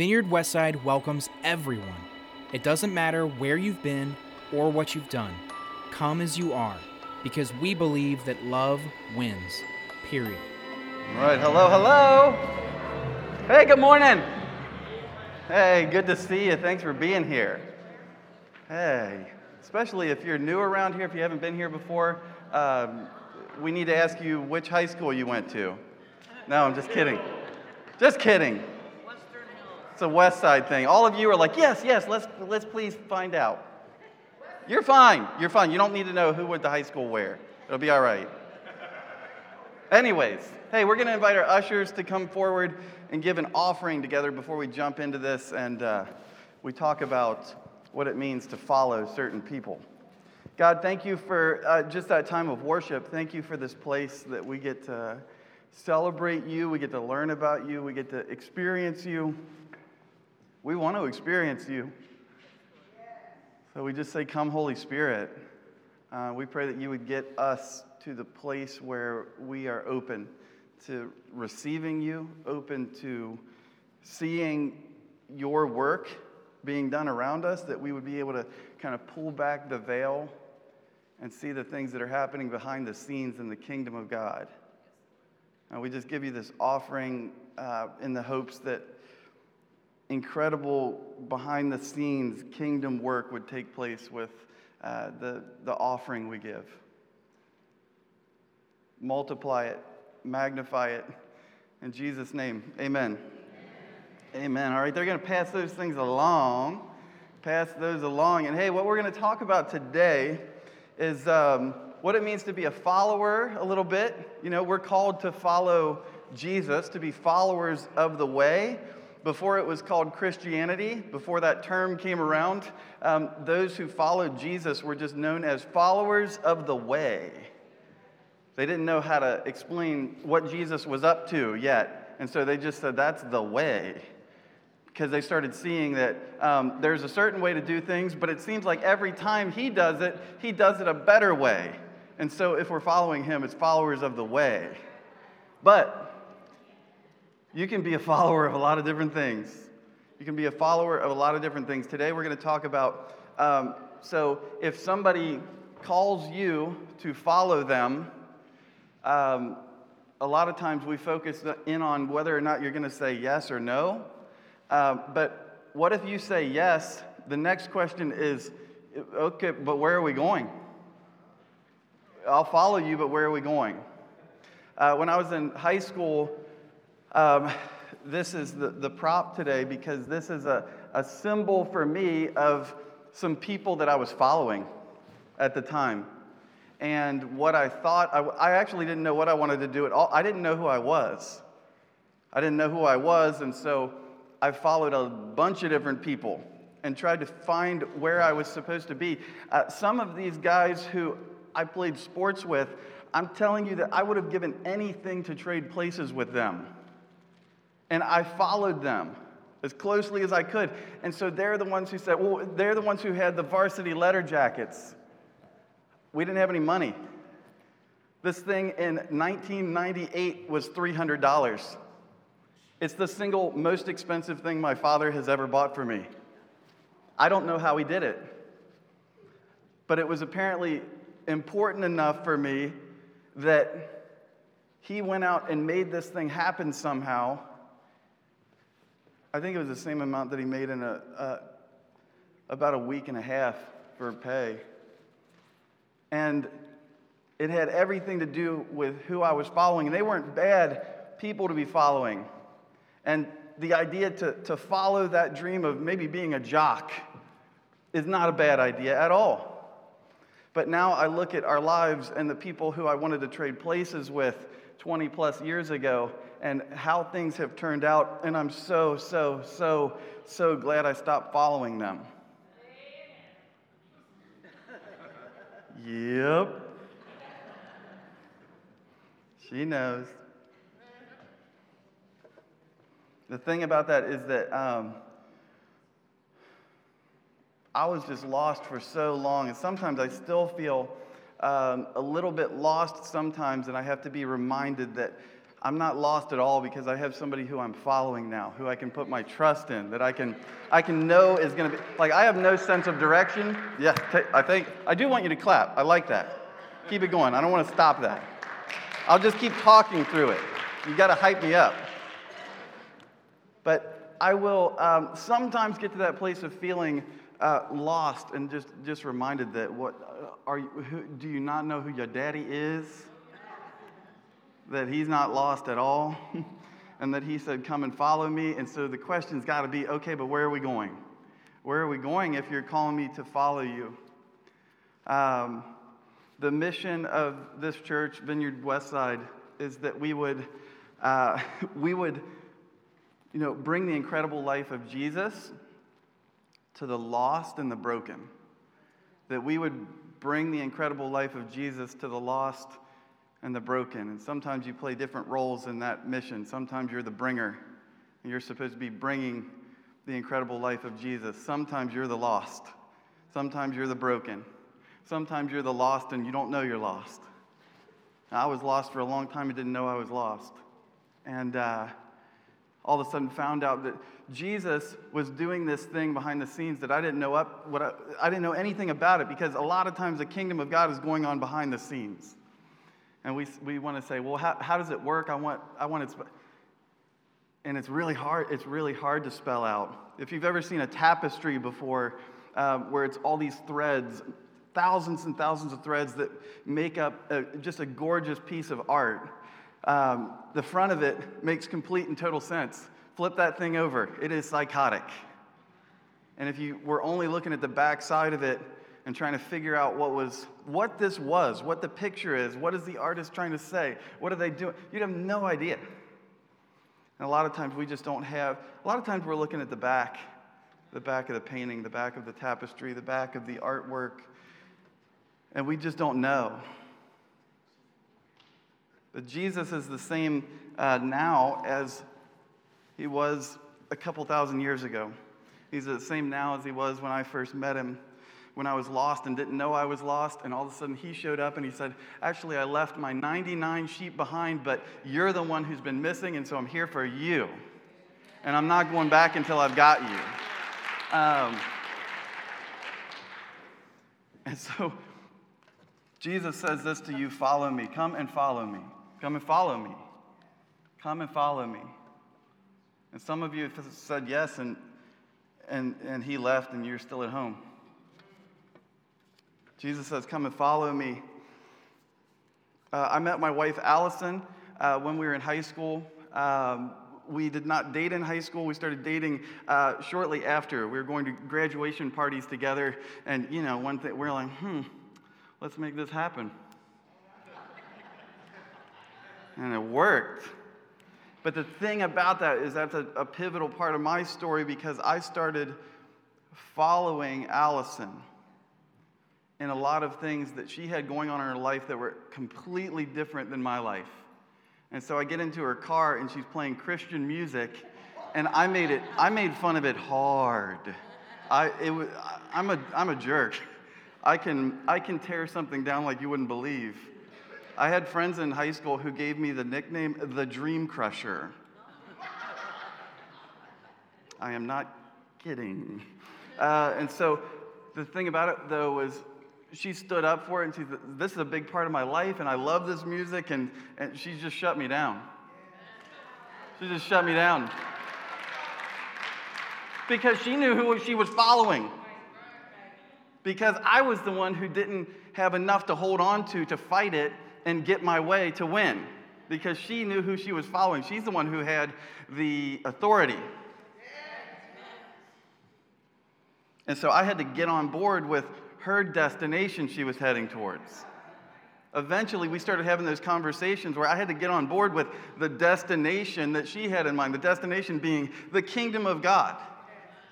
Vineyard Westside welcomes everyone. It doesn't matter where you've been or what you've done. Come as you are, because we believe that love wins. Period. All right, hello, hello. Hey, good morning. Hey, good to see you. Thanks for being here. Hey, especially if you're new around here, if you haven't been here before, um, we need to ask you which high school you went to. No, I'm just kidding. Just kidding. It's a West Side thing. All of you are like, yes, yes, let's, let's please find out. You're fine. You're fine. You don't need to know who went to high school where. It'll be all right. Anyways, hey, we're going to invite our ushers to come forward and give an offering together before we jump into this and uh, we talk about what it means to follow certain people. God, thank you for uh, just that time of worship. Thank you for this place that we get to celebrate you, we get to learn about you, we get to experience you. We want to experience you. So we just say, Come, Holy Spirit. Uh, we pray that you would get us to the place where we are open to receiving you, open to seeing your work being done around us, that we would be able to kind of pull back the veil and see the things that are happening behind the scenes in the kingdom of God. And we just give you this offering uh, in the hopes that incredible behind the scenes kingdom work would take place with uh, the, the offering we give. Multiply it, magnify it. In Jesus' name, amen. Amen. amen. All right, they're going to pass those things along. Pass those along. And hey, what we're going to talk about today is um, what it means to be a follower a little bit. You know, we're called to follow Jesus, to be followers of the way before it was called Christianity, before that term came around, um, those who followed Jesus were just known as followers of the way. They didn't know how to explain what Jesus was up to yet. And so they just said, that's the way. Because they started seeing that um, there's a certain way to do things, but it seems like every time he does it, he does it a better way. And so if we're following him, it's followers of the way. But you can be a follower of a lot of different things. You can be a follower of a lot of different things. Today we're going to talk about um, so if somebody calls you to follow them, um, a lot of times we focus in on whether or not you're going to say yes or no. Uh, but what if you say yes? The next question is okay, but where are we going? I'll follow you, but where are we going? Uh, when I was in high school, um, this is the, the prop today because this is a, a symbol for me of some people that I was following at the time. And what I thought, I, I actually didn't know what I wanted to do at all. I didn't know who I was. I didn't know who I was, and so I followed a bunch of different people and tried to find where I was supposed to be. Uh, some of these guys who I played sports with, I'm telling you that I would have given anything to trade places with them and I followed them as closely as I could. And so they're the ones who said, well, they're the ones who had the varsity letter jackets. We didn't have any money. This thing in 1998 was $300. It's the single most expensive thing my father has ever bought for me. I don't know how he did it, but it was apparently important enough for me that he went out and made this thing happen somehow I think it was the same amount that he made in a, about a week and a half for pay. And it had everything to do with who I was following. And they weren't bad people to be following. And the idea to, to follow that dream of maybe being a jock is not a bad idea at all. But now I look at our lives and the people who I wanted to trade places with 20 plus years ago, and how things have turned out. And I'm so, so, so, so glad I stopped following them. yep. She knows. The thing about that is that um, I was just lost for so long, and sometimes I still feel um, a little bit lost sometimes, and I have to be reminded that I'm not lost at all because I have somebody who I'm following now, who I can put my trust in, that I can, I can know is going to be, like, I have no sense of direction. Yeah, I think, I do want you to clap. I like that. Keep it going. I don't want to stop that. I'll just keep talking through it. You got to hype me up. But I will um, sometimes get to that place of feeling uh, lost and just, just reminded that what uh, are you, who, do you not know who your daddy is? that he's not lost at all, and that he said, Come and follow me. And so the question's got to be okay, but where are we going? Where are we going if you're calling me to follow you? Um, the mission of this church, Vineyard Westside, is that we would, uh, we would you know, bring the incredible life of Jesus to the lost and the broken. That we would bring the incredible life of Jesus to the lost and the broken. And sometimes you play different roles in that mission. Sometimes you're the bringer, and you're supposed to be bringing the incredible life of Jesus. Sometimes you're the lost. Sometimes you're the broken. Sometimes you're the lost and you don't know you're lost. I was lost for a long time and didn't know I was lost. And uh, all of a sudden found out that Jesus was doing this thing behind the scenes that I didn't know up what I, I didn't know anything about it because a lot of times the kingdom of God is going on behind the scenes. And we, we want to say, well, how, how does it work? I want, I want it. And it's really hard. It's really hard to spell out. If you've ever seen a tapestry before, uh, where it's all these threads, thousands and thousands of threads that make up a, just a gorgeous piece of art. Um, the front of it makes complete and total sense. Flip that thing over. It is psychotic. And if you were only looking at the back side of it, and trying to figure out what was what this was, what the picture is, what is the artist trying to say, what are they doing? You'd have no idea. And a lot of times we just don't have, a lot of times we're looking at the back, the back of the painting, the back of the tapestry, the back of the artwork, and we just don't know. But Jesus is the same uh, now as he was a couple thousand years ago. He's the same now as he was when I first met him when I was lost and didn't know I was lost. And all of a sudden he showed up and he said, Actually, I left my 99 sheep behind, but you're the one who's been missing, and so I'm here for you. And I'm not going back until I've got you. Um, and so Jesus says this to you follow me. Come and follow me. Come and follow me. Come and follow me. And some of you have said yes, and, and, and he left, and you're still at home. Jesus says, Come and follow me. Uh, I met my wife, Allison, uh, when we were in high school. Um, we did not date in high school. We started dating uh, shortly after. We were going to graduation parties together. And, you know, one thing, we we're like, hmm, let's make this happen. And it worked. But the thing about that is that's a, a pivotal part of my story because I started following Allison and a lot of things that she had going on in her life that were completely different than my life. And so I get into her car and she's playing Christian music, and I made it, I made fun of it hard. I, it was, I'm, a, I'm a jerk. I can, I can tear something down like you wouldn't believe. I had friends in high school who gave me the nickname the Dream Crusher. I am not kidding. Uh, and so the thing about it, though, was she stood up for it and she said, This is a big part of my life and I love this music. And, and she just shut me down. She just shut me down. Because she knew who she was following. Because I was the one who didn't have enough to hold on to to fight it and get my way to win. Because she knew who she was following. She's the one who had the authority. And so I had to get on board with her destination she was heading towards. Eventually, we started having those conversations where I had to get on board with the destination that she had in mind, the destination being the kingdom of God.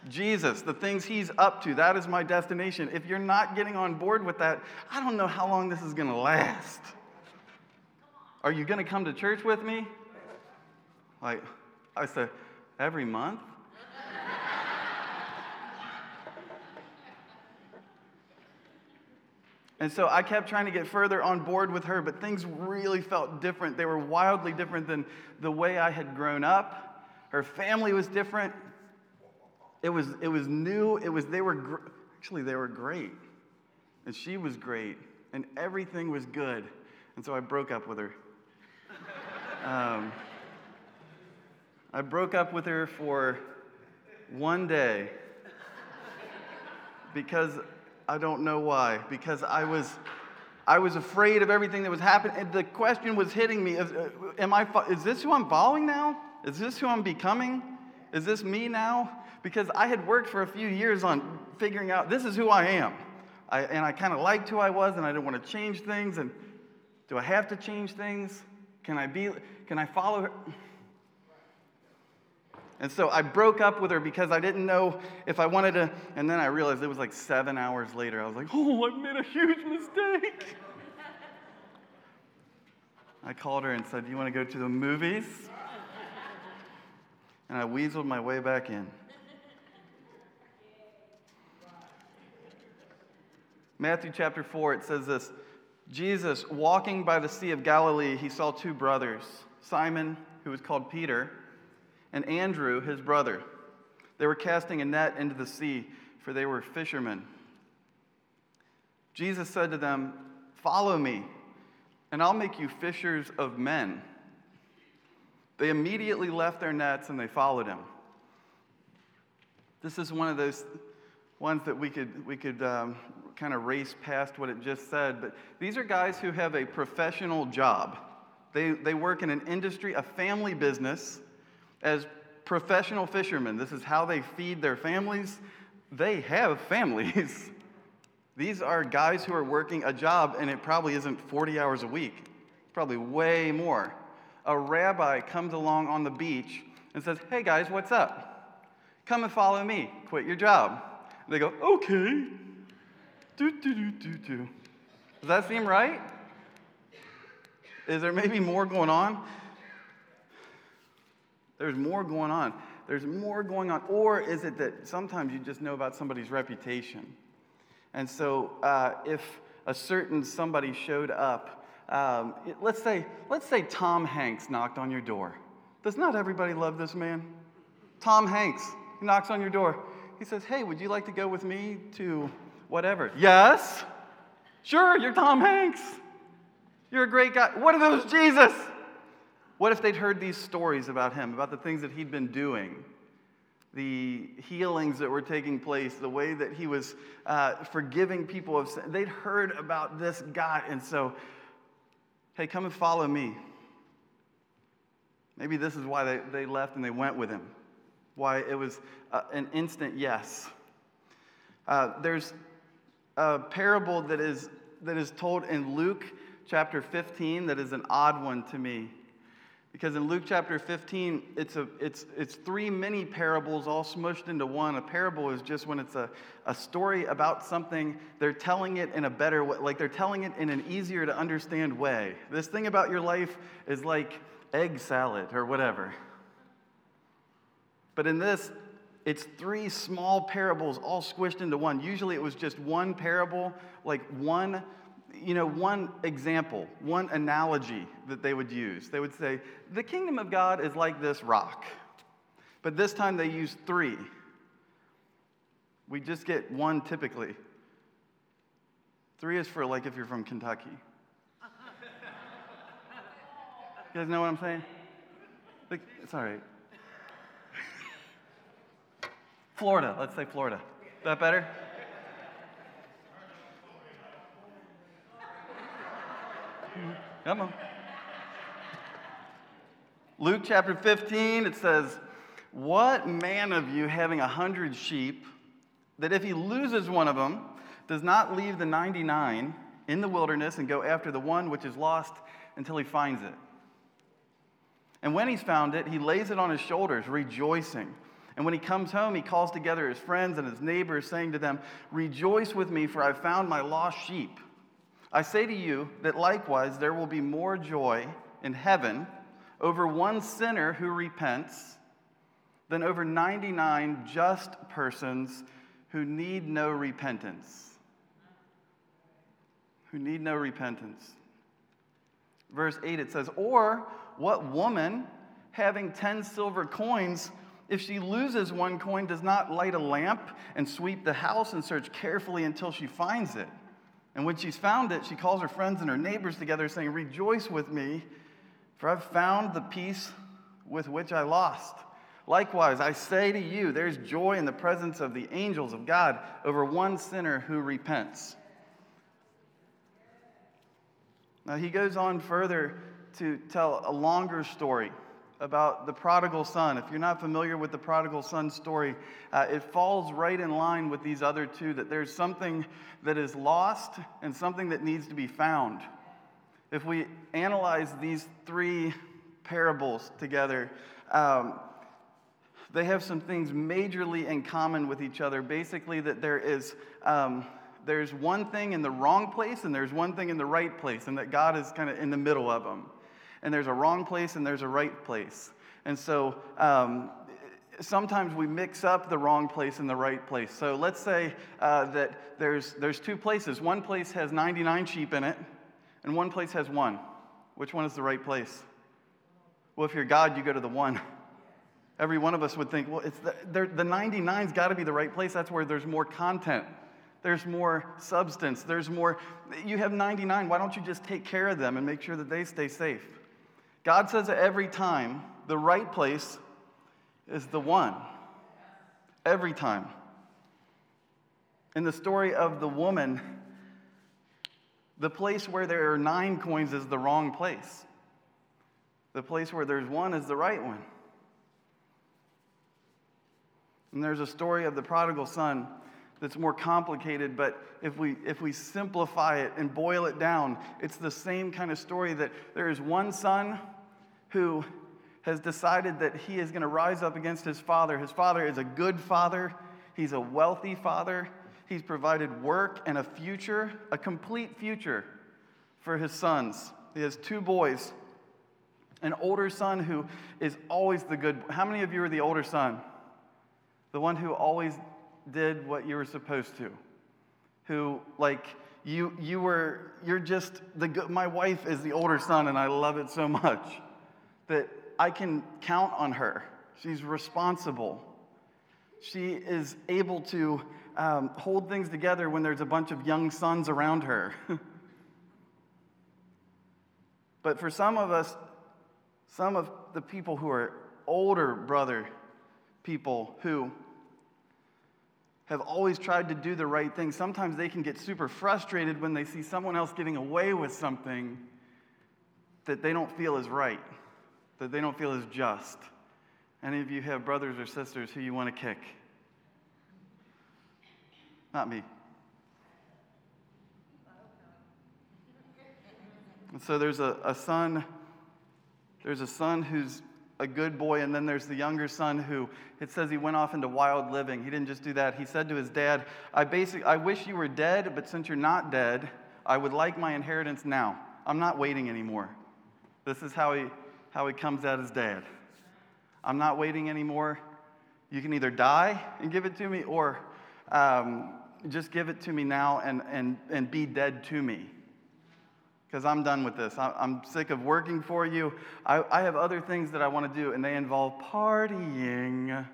Jesus, the things he's up to, that is my destination. If you're not getting on board with that, I don't know how long this is going to last. Are you going to come to church with me? Like, I said, every month? And so I kept trying to get further on board with her, but things really felt different. They were wildly different than the way I had grown up. Her family was different. It was, it was new. It was, they were, gr- actually, they were great. And she was great. And everything was good. And so I broke up with her. Um, I broke up with her for one day because I don't know why. Because I was, I was afraid of everything that was happening. The question was hitting me: is, uh, Am I? Is this who I'm following now? Is this who I'm becoming? Is this me now? Because I had worked for a few years on figuring out this is who I am. I, and I kind of liked who I was, and I didn't want to change things. And do I have to change things? Can I be? Can I follow her? And so I broke up with her because I didn't know if I wanted to. And then I realized it was like seven hours later. I was like, oh, I made a huge mistake. I called her and said, Do you want to go to the movies? And I weaseled my way back in. Matthew chapter 4, it says this Jesus, walking by the Sea of Galilee, he saw two brothers, Simon, who was called Peter, and Andrew, his brother. They were casting a net into the sea, for they were fishermen. Jesus said to them, Follow me, and I'll make you fishers of men. They immediately left their nets and they followed him. This is one of those ones that we could, we could um, kind of race past what it just said, but these are guys who have a professional job. They, they work in an industry, a family business, as professional fishermen. This is how they feed their families. They have families. These are guys who are working a job, and it probably isn't 40 hours a week, it's probably way more. A rabbi comes along on the beach and says, Hey guys, what's up? Come and follow me. Quit your job. They go, Okay. Do, do, do, do, do. Does that seem right? Is there maybe more going on? There's more going on. There's more going on. Or is it that sometimes you just know about somebody's reputation? And so uh, if a certain somebody showed up, um, let's, say, let's say Tom Hanks knocked on your door. Does not everybody love this man? Tom Hanks knocks on your door. He says, Hey, would you like to go with me to whatever. Yes. Sure, you're Tom Hanks. You're a great guy. What are those, Jesus? What if they'd heard these stories about him, about the things that he'd been doing, the healings that were taking place, the way that he was uh, forgiving people of sin? They'd heard about this guy, and so, hey, come and follow me. Maybe this is why they, they left and they went with him, why it was uh, an instant yes. Uh, there's a parable that is, that is told in Luke chapter 15 that is an odd one to me. Because in Luke chapter 15, it's, a, it's, it's three mini parables all smushed into one. A parable is just when it's a, a story about something, they're telling it in a better way, like they're telling it in an easier to understand way. This thing about your life is like egg salad or whatever. But in this, it's three small parables all squished into one. Usually it was just one parable, like one, you know, one example, one analogy that they would use. They would say, the kingdom of God is like this rock. But this time they use three. We just get one typically. Three is for like if you're from Kentucky. You guys know what I'm saying? Like, it's all right. Florida, let's say Florida. Is that better? Come on. Luke chapter 15, it says, What man of you having a hundred sheep, that if he loses one of them, does not leave the 99 in the wilderness and go after the one which is lost until he finds it? And when he's found it, he lays it on his shoulders, rejoicing. And when he comes home, he calls together his friends and his neighbors, saying to them, Rejoice with me, for I found my lost sheep. I say to you that likewise there will be more joy in heaven over one sinner who repents than over 99 just persons who need no repentance. who need no repentance. Verse 8 it says, Or what woman having 10 silver coins, if she loses one coin, does not light a lamp and sweep the house and search carefully until she finds it? And when she's found it, she calls her friends and her neighbors together, saying, Rejoice with me, for I've found the piece with which I lost. Likewise, I say to you, there's joy in the presence of the angels of God over one sinner who repents. Now, he goes on further to tell a longer story about the prodigal son. If you're not familiar with the prodigal son story, uh, it falls right in line with these other two that there's something that is lost and something that needs to be found. If we analyze these three parables together, um, they have some things majorly in common with each other. Basically, that there is um, there's one thing in the wrong place and there's one thing in the right place, and that God is kind of in the middle of them. And there's a wrong place and there's a right place. And so um, sometimes we mix up the wrong place and the right place. So let's say uh, that there's, there's two places. One place has 99 sheep in it, and one place has one. Which one is the right place? Well, if you're God, you go to the one. Every one of us would think, well, it's the, the 99's got to be the right place. That's where there's more content. There's more substance. There's more. You have 99. Why don't you just take care of them and make sure that they stay safe? God says every time the right place is the one. Every time. In the story of the woman, the place where there are nine coins is the wrong place. The place where there's one is the right one. And there's a story of the prodigal son that's more complicated, but if we, if we simplify it and boil it down, it's the same kind of story that there is one son who has decided that he is going to rise up against his father. His father is a good father, he's a wealthy father, he's provided work and a future, a complete future for his sons. He has two boys. An older son who is always the good. How many of you are the older son? The one who always did what you were supposed to. Who, like, you, you were, you're just the, good. my wife is the older son, and I love it so much that I can count on her. She's responsible. She is able to um, hold things together when there's a bunch of young sons around her. but for some of us, some of the people who are older brother people who have always tried to do the right thing, sometimes they can get super frustrated when they see someone else getting away with something that they don't feel is right, that they don't feel is just. Any of you have brothers or sisters who you want to kick? Not me. And so there's a, a son, there's a son who's a good boy, and then there's the younger son who it says he went off into wild living. He didn't just do that. He said to his dad, I basically I wish you were dead, but since you're not dead, I would like my inheritance now. I'm not waiting anymore. This is how he how he comes at his dad. I'm not waiting anymore. You can either die and give it to me, or um, just give it to me now and, and, and be dead to me because I'm done with this. I'm sick of working for you. I, I have other things that I want to do, and they involve partying.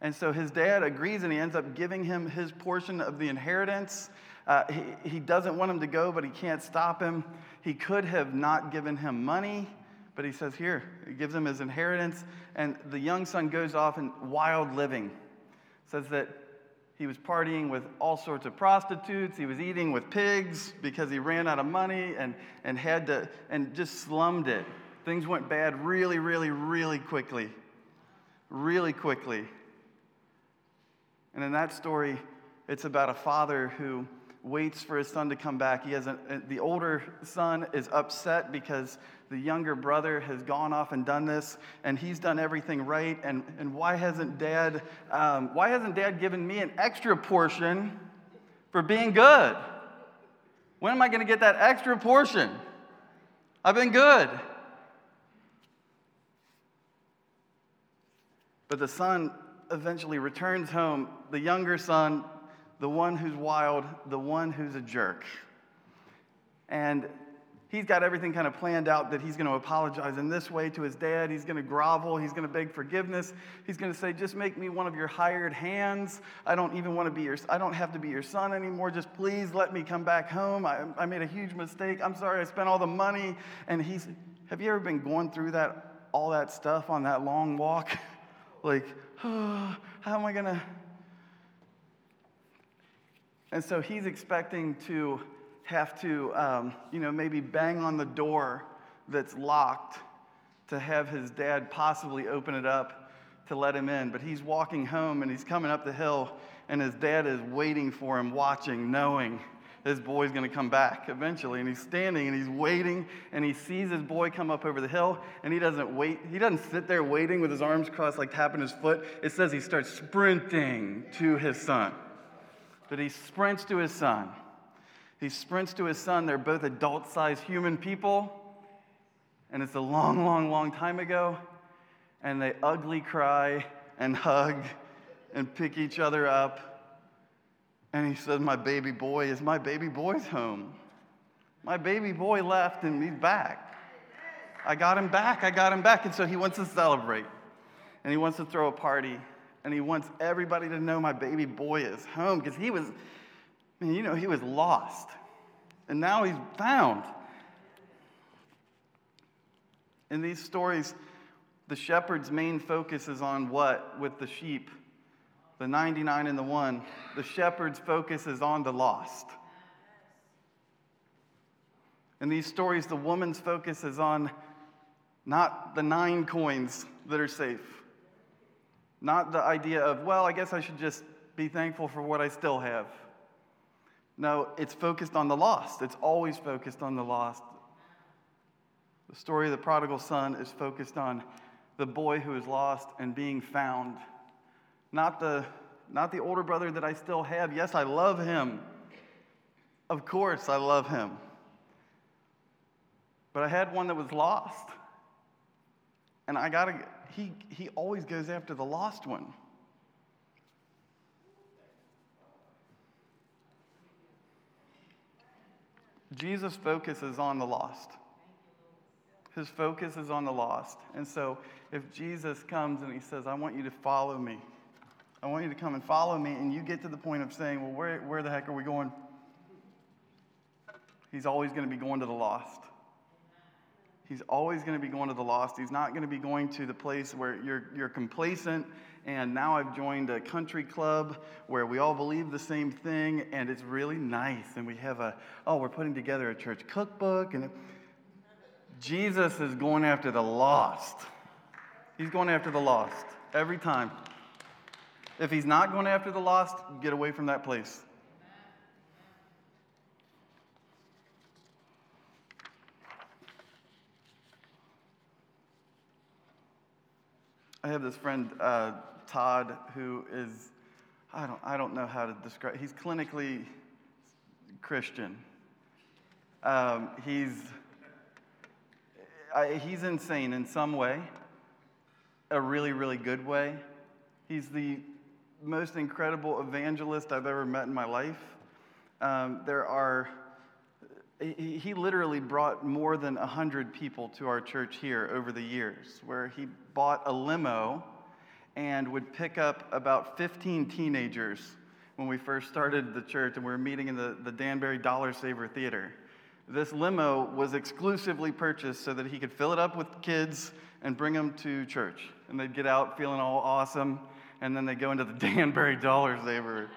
And so his dad agrees, and he ends up giving him his portion of the inheritance. Uh, he, he doesn't want him to go, but he can't stop him. He could have not given him money, but he says, Here, he gives him his inheritance. And the young son goes off in wild living. Says that he was partying with all sorts of prostitutes. He was eating with pigs because he ran out of money and, and had to, and just slummed it. Things went bad really, really, really quickly. Really quickly. And in that story, it's about a father who waits for his son to come back. He has a, the older son is upset because the younger brother has gone off and done this, and he's done everything right. And, and why hasn't dad, um, why hasn't dad given me an extra portion for being good? When am I going to get that extra portion? I've been good. But the son eventually returns home. The younger son the one who's wild, the one who's a jerk. And he's got everything kind of planned out that he's going to apologize in this way to his dad. He's going to grovel. He's going to beg forgiveness. He's going to say, "Just make me one of your hired hands. I don't even want to be your. I don't have to be your son anymore. Just please let me come back home. I, I made a huge mistake. I'm sorry. I spent all the money." And he's. Have you ever been going through that all that stuff on that long walk? like, oh, how am I going to? And so he's expecting to have to, um, you know, maybe bang on the door that's locked to have his dad possibly open it up to let him in. But he's walking home and he's coming up the hill, and his dad is waiting for him, watching, knowing his boy's going to come back eventually. And he's standing and he's waiting, and he sees his boy come up over the hill, and he doesn't wait. He doesn't sit there waiting with his arms crossed, like tapping his foot. It says he starts sprinting to his son. But he sprints to his son. He sprints to his son. They're both adult sized human people. And it's a long, long, long time ago. And they ugly cry and hug and pick each other up. And he says, My baby boy is my baby boy's home. My baby boy left and he's back. I got him back. I got him back. And so he wants to celebrate. And he wants to throw a party. And he wants everybody to know my baby boy is home because he was mean, you know, he was lost, and now he's found. In these stories, the shepherd's main focus is on what with the sheep? The 99 and the one. The shepherd's focus is on the lost. In these stories, the woman's focus is on not the nine coins that are safe, not the idea of, well, I guess I should just be thankful for what I still have. No, it's focused on the lost. It's always focused on the lost. The story of the prodigal son is focused on the boy who is lost and being found. Not the, not the older brother that I still have. Yes, I love him. Of course, I love him. But I had one that was lost. And I gotta, he, he always goes after the lost one. Jesus' focuses on the lost. His focus is on the lost. And so if Jesus comes and he says, I want you to follow me, I want you to come and follow me, and you get to the point of saying, Well, where, where the heck are we going? He's always going to be going to the lost. He's always going to be going to the lost. He's not going to be going to the place where you're, you're complacent and now I've joined a country club where we all believe the same thing, and it's really nice. And we have a, oh, we're putting together a church cookbook, and Jesus is going after the lost. He's going after the lost every time. If he's not going after the lost, get away from that place. I have this friend, uh, Todd, who is, I don't, I don't know how to describe, he's clinically Christian. Um, he's, I, he's insane in some way, a really, really good way. He's the most incredible evangelist I've ever met in my life. Um, there are, he, literally brought more than 100 people to our church here over the years, where he bought a limo and would pick up about 15 teenagers when we first started the church and we were meeting in the, the Danbury Dollar Saver Theater. This limo was exclusively purchased so that he could fill it up with kids and bring them to church. And they'd get out feeling all awesome, and then they'd go into the Danbury Dollar Saver.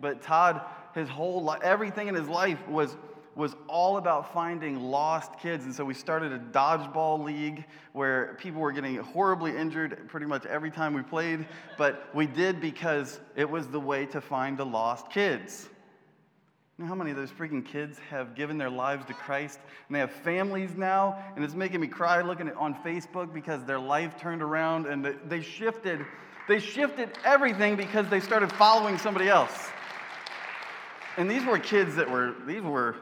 but Todd, his whole life, everything in his life was was all about finding lost kids. And so we started a dodgeball league where people were getting horribly injured pretty much every time we played. But we did because it was the way to find the lost kids. You know how many of those freaking kids have given their lives to Christ and they have families now? And it's making me cry looking at on Facebook because their life turned around and they shifted. They shifted everything because they started following somebody else. And these were kids that were, these were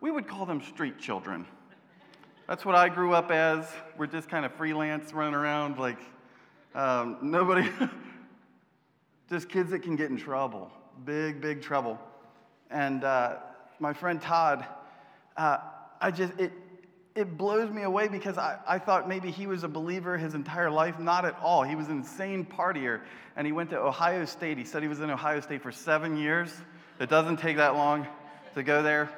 we would call them street children. That's what I grew up as. We're just kind of freelance running around, like um, nobody. just kids that can get in trouble, big, big trouble. And uh, my friend Todd, uh, I just, it, it blows me away because I, I thought maybe he was a believer his entire life. Not at all. He was an insane partier, and he went to Ohio State. He said he was in Ohio State for seven years. It doesn't take that long to go there.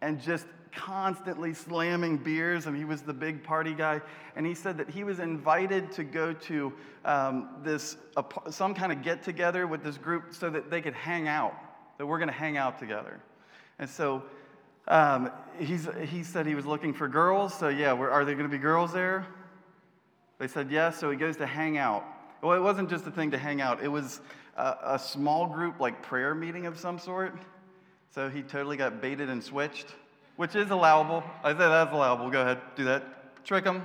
And just constantly slamming beers, and he was the big party guy. And he said that he was invited to go to um, this some kind of get together with this group so that they could hang out. That we're going to hang out together. And so um, he said he was looking for girls. So yeah, are there going to be girls there? They said yes. So he goes to hang out. Well, it wasn't just a thing to hang out. It was a, small group, like prayer meeting of some sort. So he totally got baited and switched which is allowable. I said that's allowable. Go ahead, do that. Trick them.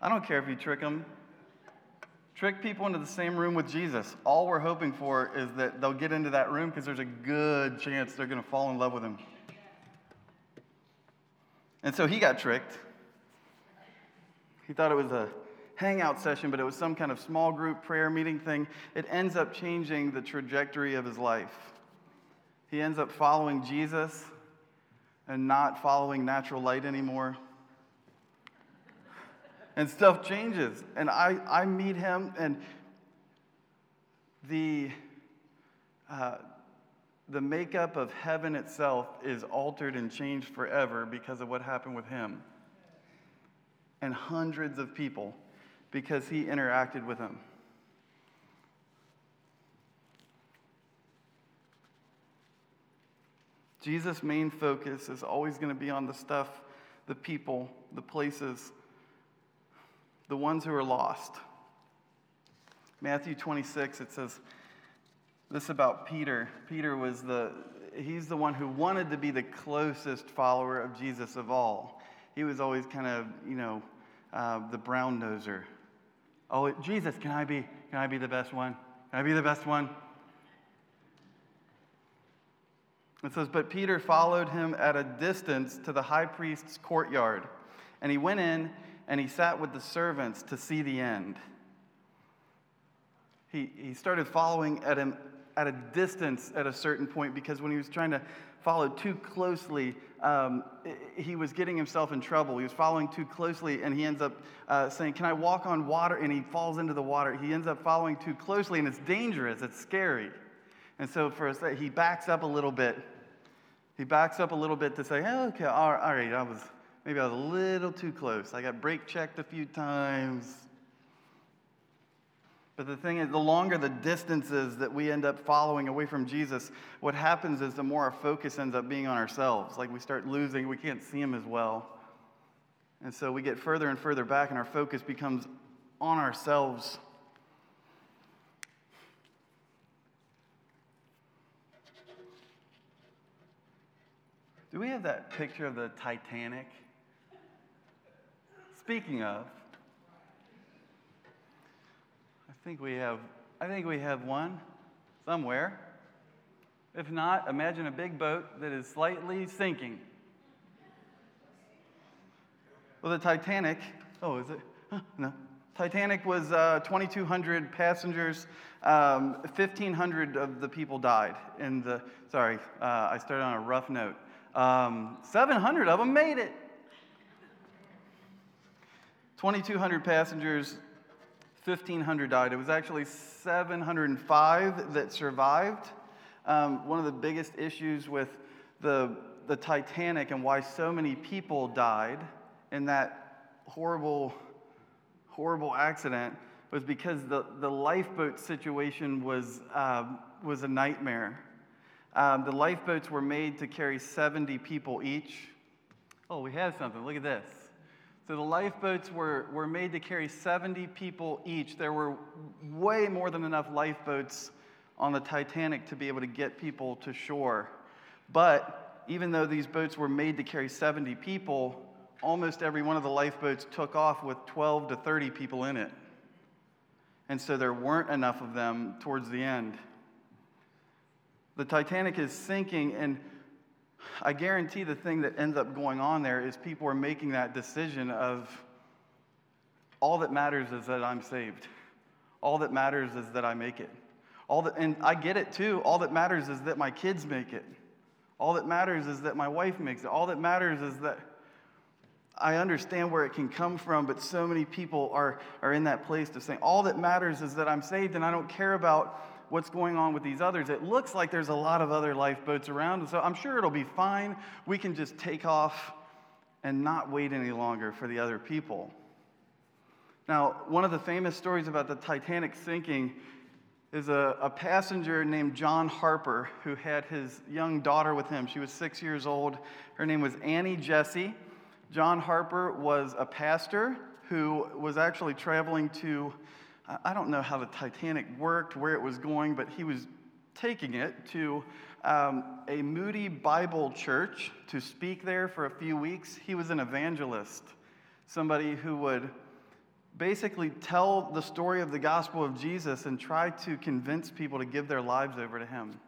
I don't care if you trick them. Trick people into the same room with Jesus. All we're hoping for is that they'll get into that room because there's a good chance they're going to fall in love with him. And so he got tricked. He thought it was a hangout session, but it was some kind of small group prayer meeting thing. It ends up changing the trajectory of his life. He ends up following Jesus and not following natural light anymore. And stuff changes. And I, I meet him, and the, uh, the makeup of heaven itself is altered and changed forever because of what happened with him. And hundreds of people because he interacted with them. Jesus' main focus is always going to be on the stuff, the people, the places, the ones who are lost. Matthew 26, it says this about Peter. Peter was the, he's the one who wanted to be the closest follower of Jesus of all. He was always kind of, you know, uh, the brown noser. Oh, Jesus, can I be, can I be the best one? Can I be the best one? It says, But Peter followed him at a distance to the high priest's courtyard, and he went in and he sat with the servants to see the end. He, he started following at, him, at a distance at a certain point because when he was trying to follow too closely, um, he was getting himself in trouble. He was following too closely, and he ends up uh, saying, Can I walk on water? And he falls into the water. He ends up following too closely, and it's dangerous, it's scary. And so for us, he backs up a little bit. He backs up a little bit to say, okay, all right, all right, I was, maybe I was a little too close. I got brake checked a few times. But the thing is, the longer the distances that we end up following away from Jesus, what happens is the more our focus ends up being on ourselves. Like we start losing, we can't see Him as well. And so we get further and further back, and our focus becomes on ourselves. Do we have that picture of the Titanic? Speaking of, I think we have I think we have one somewhere. If not, imagine a big boat that is slightly sinking. Well, the Titanic, oh, is it? Huh, no. Titanic was uh, 2,200 passengers. Um, 1,500 of the people died. In the, sorry, uh, I started on a rough note. Um, 700 of them made it. 2,200 passengers, 1,500 died. It was actually 705 that survived. Um, one of the biggest issues with the, the Titanic and why so many people died in that horrible, horrible accident was because the, the lifeboat situation was, uh, was a nightmare. Um, the lifeboats were made to carry 70 people each. Oh, we have something. Look at this. So the lifeboats were, were made to carry 70 people each. There were way more than enough lifeboats on the Titanic to be able to get people to shore. But even though these boats were made to carry 70 people, almost every one of the lifeboats took off with 12 to 30 people in it. And so there weren't enough of them towards the end. The Titanic is sinking, and I guarantee the thing that ends up going on there is people are making that decision of all that matters is that I'm saved. All that matters is that I make it. All that, and I get it too. All that matters is that my kids make it. All that matters is that my wife makes it. All that matters is that I understand where it can come from, but so many people are, are in that place of saying, all that matters is that I'm saved and I don't care about what's going on with these others. It looks like there's a lot of other lifeboats around, and so I'm sure it'll be fine. We can just take off and not wait any longer for the other people. Now, one of the famous stories about the Titanic sinking is a, a, passenger named John Harper who had his young daughter with him. She was six years old. Her name was Annie Jessie. John Harper was a pastor who was actually traveling to, I don't know how the Titanic worked, where it was going, but he was taking it to um, a Moody Bible church to speak there for a few weeks. He was an evangelist, somebody who would basically tell the story of the gospel of Jesus and try to convince people to give their lives over to him.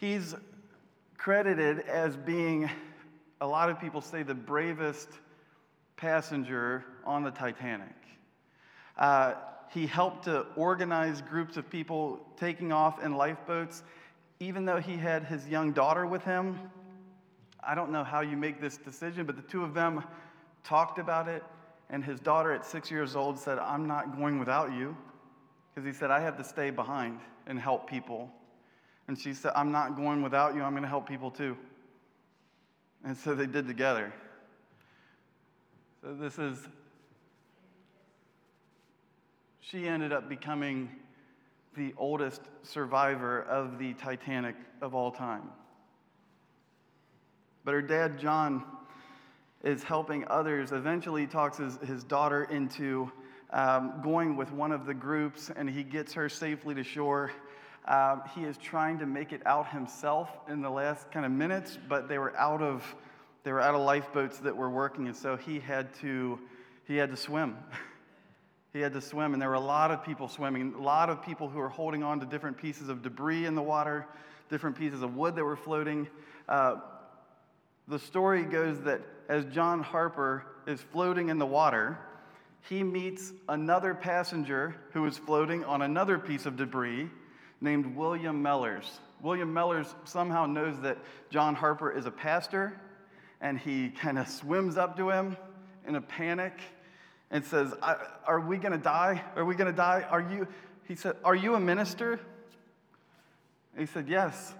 He's credited as being, a lot of people say, the bravest passenger on the Titanic. Uh, he helped to organize groups of people taking off in lifeboats, even though he had his young daughter with him. I don't know how you make this decision, but the two of them talked about it and his daughter at six years old said, I'm not going without you. Because he said, I have to stay behind and help people. And she said, I'm not going without you. I'm going to help people too. And so they did together. So this is, she ended up becoming the oldest survivor of the Titanic of all time. But her dad, John, is helping others. Eventually, talks his, his daughter into um, going with one of the groups, and he gets her safely to shore. Um, he is trying to make it out himself in the last kind of minutes, but they were out of they were out of lifeboats that were working, and so he had to he had to swim. he had to swim, and there were a lot of people swimming, a lot of people who were holding on to different pieces of debris in the water, different pieces of wood that were floating. Uh, the story goes that as John Harper is floating in the water, he meets another passenger who is floating on another piece of debris named William Mellers. William Mellers somehow knows that John Harper is a pastor, and he kind of swims up to him in a panic and says, Are we going to die? Are we going to die? Are you, he said, Are you a minister? And he said, Yes.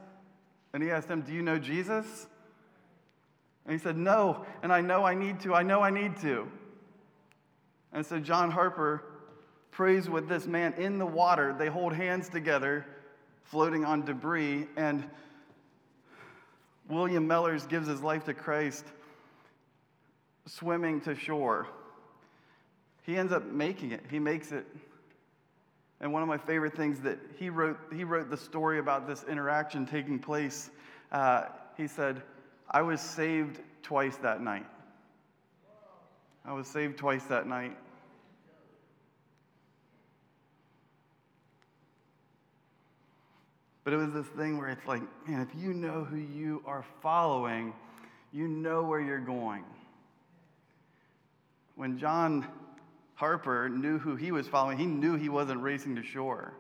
And he asked him, Do you know Jesus? And he said, No, and I know I need to. I know I need to. And so John Harper prays with this man in the water. They hold hands together, floating on debris, and William Mellers gives his life to Christ swimming to shore. He ends up making it. He makes it. And one of my favorite things that he wrote, he wrote the story about this interaction taking place. Uh, he said, I was saved twice that night. I was saved twice that night. But it was this thing where it's like, man, if you know who you are following, you know where you're going. When John Harper knew who he was following, he knew he wasn't racing to shore.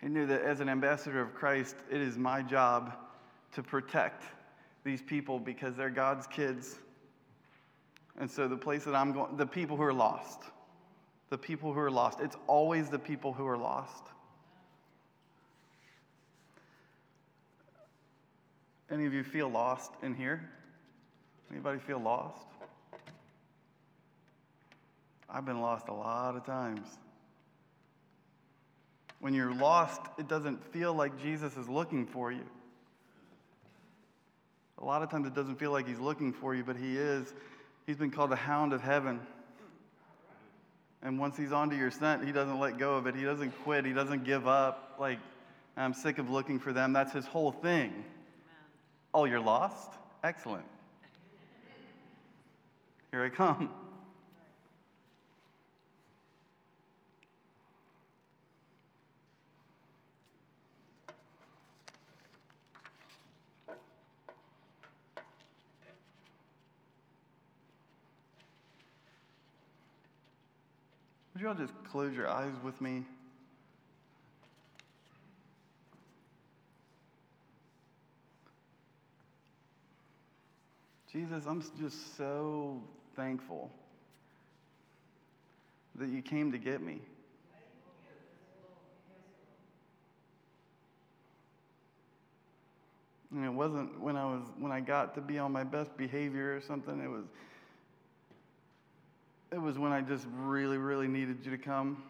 He knew that as an ambassador of Christ, it is my job to protect these people because they're God's kids. And so the place that I'm going, the people who are lost, the people who are lost, it's always the people who are lost. Any of you feel lost in here? Anybody feel lost? I've been lost a lot of times. When you're lost, it doesn't feel like Jesus is looking for you. A lot of times it doesn't feel like he's looking for you, but he is. He's been called the hound of heaven. And once he's onto your scent, he doesn't let go of it. He doesn't quit. He doesn't give up. Like, I'm sick of looking for them. That's his whole thing. Oh, you're lost? Excellent. Here I come. Would you all just close your eyes with me? Jesus, I'm just so thankful that you came to get me. And it wasn't when I was when I got to be on my best behavior or something. It was it was when I just really, really needed you to come.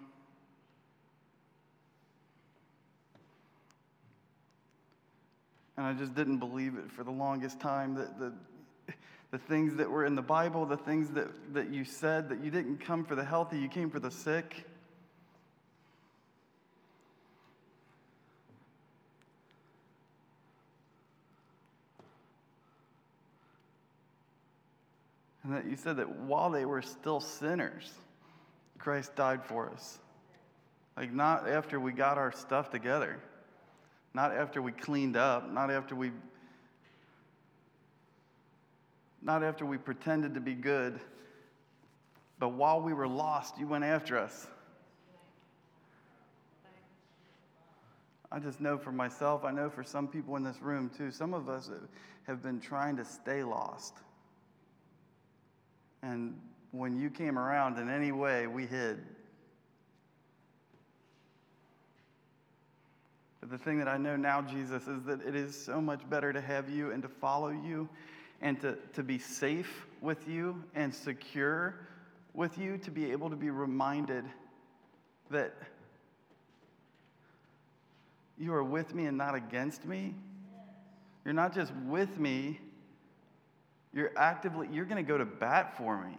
And I just didn't believe it for the longest time that the, the things that were in the Bible, the things that, that you said, that you didn't come for the healthy, you came for the sick. And that you said that while they were still sinners, Christ died for us. Like, not after we got our stuff together, not after we cleaned up, not after we. Not after we pretended to be good, but while we were lost, you went after us. I just know for myself, I know for some people in this room too, some of us have been trying to stay lost. And when you came around in any way, we hid. But the thing that I know now, Jesus, is that it is so much better to have you and to follow you and to, to be safe with you and secure with you, to be able to be reminded that you are with me and not against me. You're not just with me, you're actively, you're going to go to bat for me.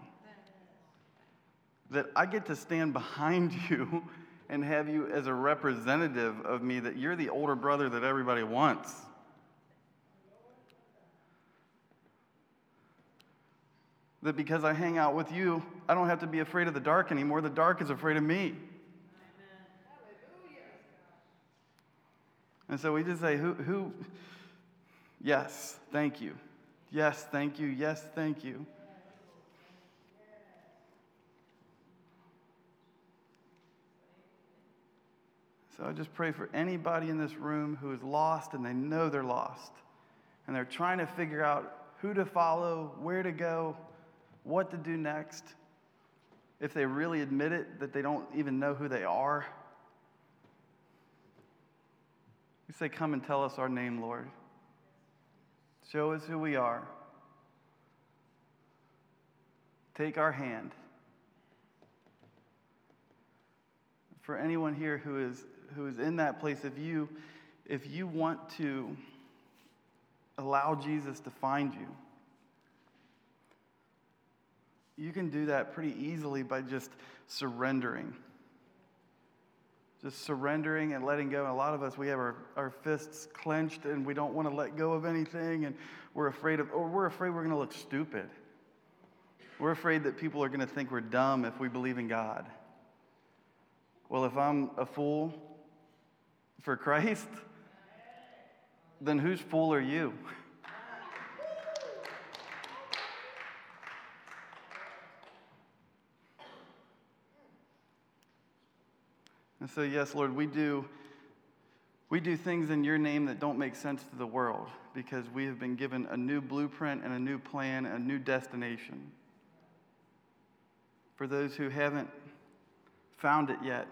That I get to stand behind you and have you as a representative of me, that you're the older brother that everybody wants. That because I hang out with you, I don't have to be afraid of the dark anymore. The dark is afraid of me. And so we just say, who, who, yes, thank you. Yes, thank you. Yes, thank you. So I just pray for anybody in this room who is lost and they know they're lost and they're trying to figure out who to follow, where to go, what to do next. If they really admit it, that they don't even know who they are. You say, Come and tell us our name, Lord. Show us who we are. Take our hand. For anyone here who is, who is in that place, if you, if you want to allow Jesus to find you, you can do that pretty easily by just surrendering just surrendering and letting go. And a lot of us, we have our, our fists clenched and we don't want to let go of anything, and we're afraid of, or we're afraid we're going to look stupid. We're afraid that people are going to think we're dumb if we believe in God. Well, if I'm a fool for Christ, then whose fool are you? And so, yes, Lord, we do, we do things in your name that don't make sense to the world because we have been given a new blueprint and a new plan, a new destination. For those who haven't found it yet,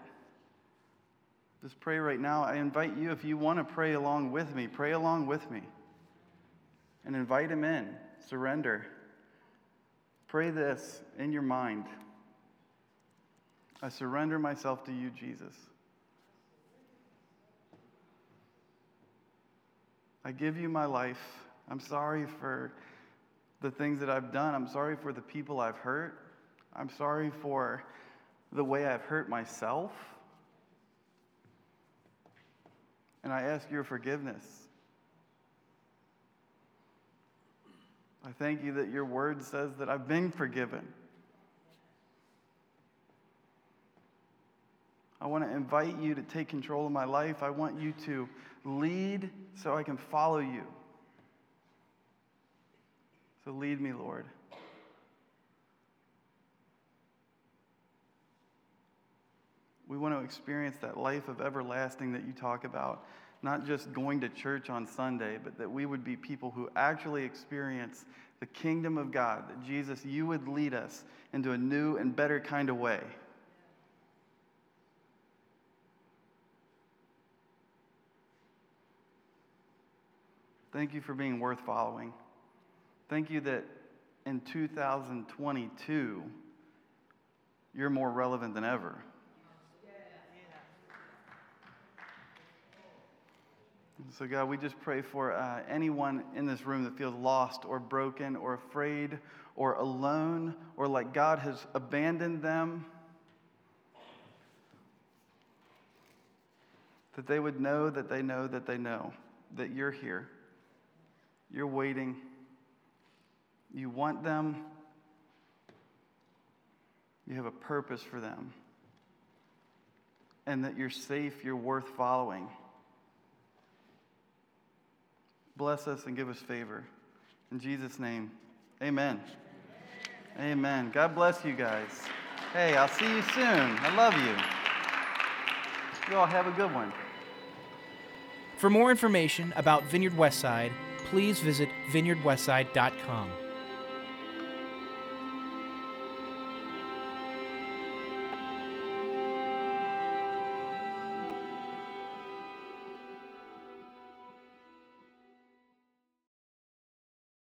just pray right now. I invite you, if you want to pray along with me, pray along with me and invite him in. Surrender. Pray this in your mind. I surrender myself to you, Jesus. I give you my life. I'm sorry for the things that I've done. I'm sorry for the people I've hurt. I'm sorry for the way I've hurt myself. And I ask your forgiveness. I thank you that your word says that I've been forgiven. I want to invite you to take control of my life. I want you to lead so I can follow you. So lead me, Lord. We want to experience that life of everlasting that you talk about, not just going to church on Sunday, but that we would be people who actually experience the kingdom of God, that Jesus, you would lead us into a new and better kind of way. Thank you for being worth following. Thank you that in 2022, you're more relevant than ever. So, God, we just pray for uh, anyone in this room that feels lost or broken or afraid or alone or like God has abandoned them. That they would know that they know that they know that you're here. You're waiting. You want them. You have a purpose for them. And that you're safe, you're worth following. Bless us and give us favor. In Jesus' name, amen. Amen. amen. God bless you guys. Hey, I'll see you soon. I love you. You all have a good one. For more information about Vineyard Westside, please visit vineyardwestside.com.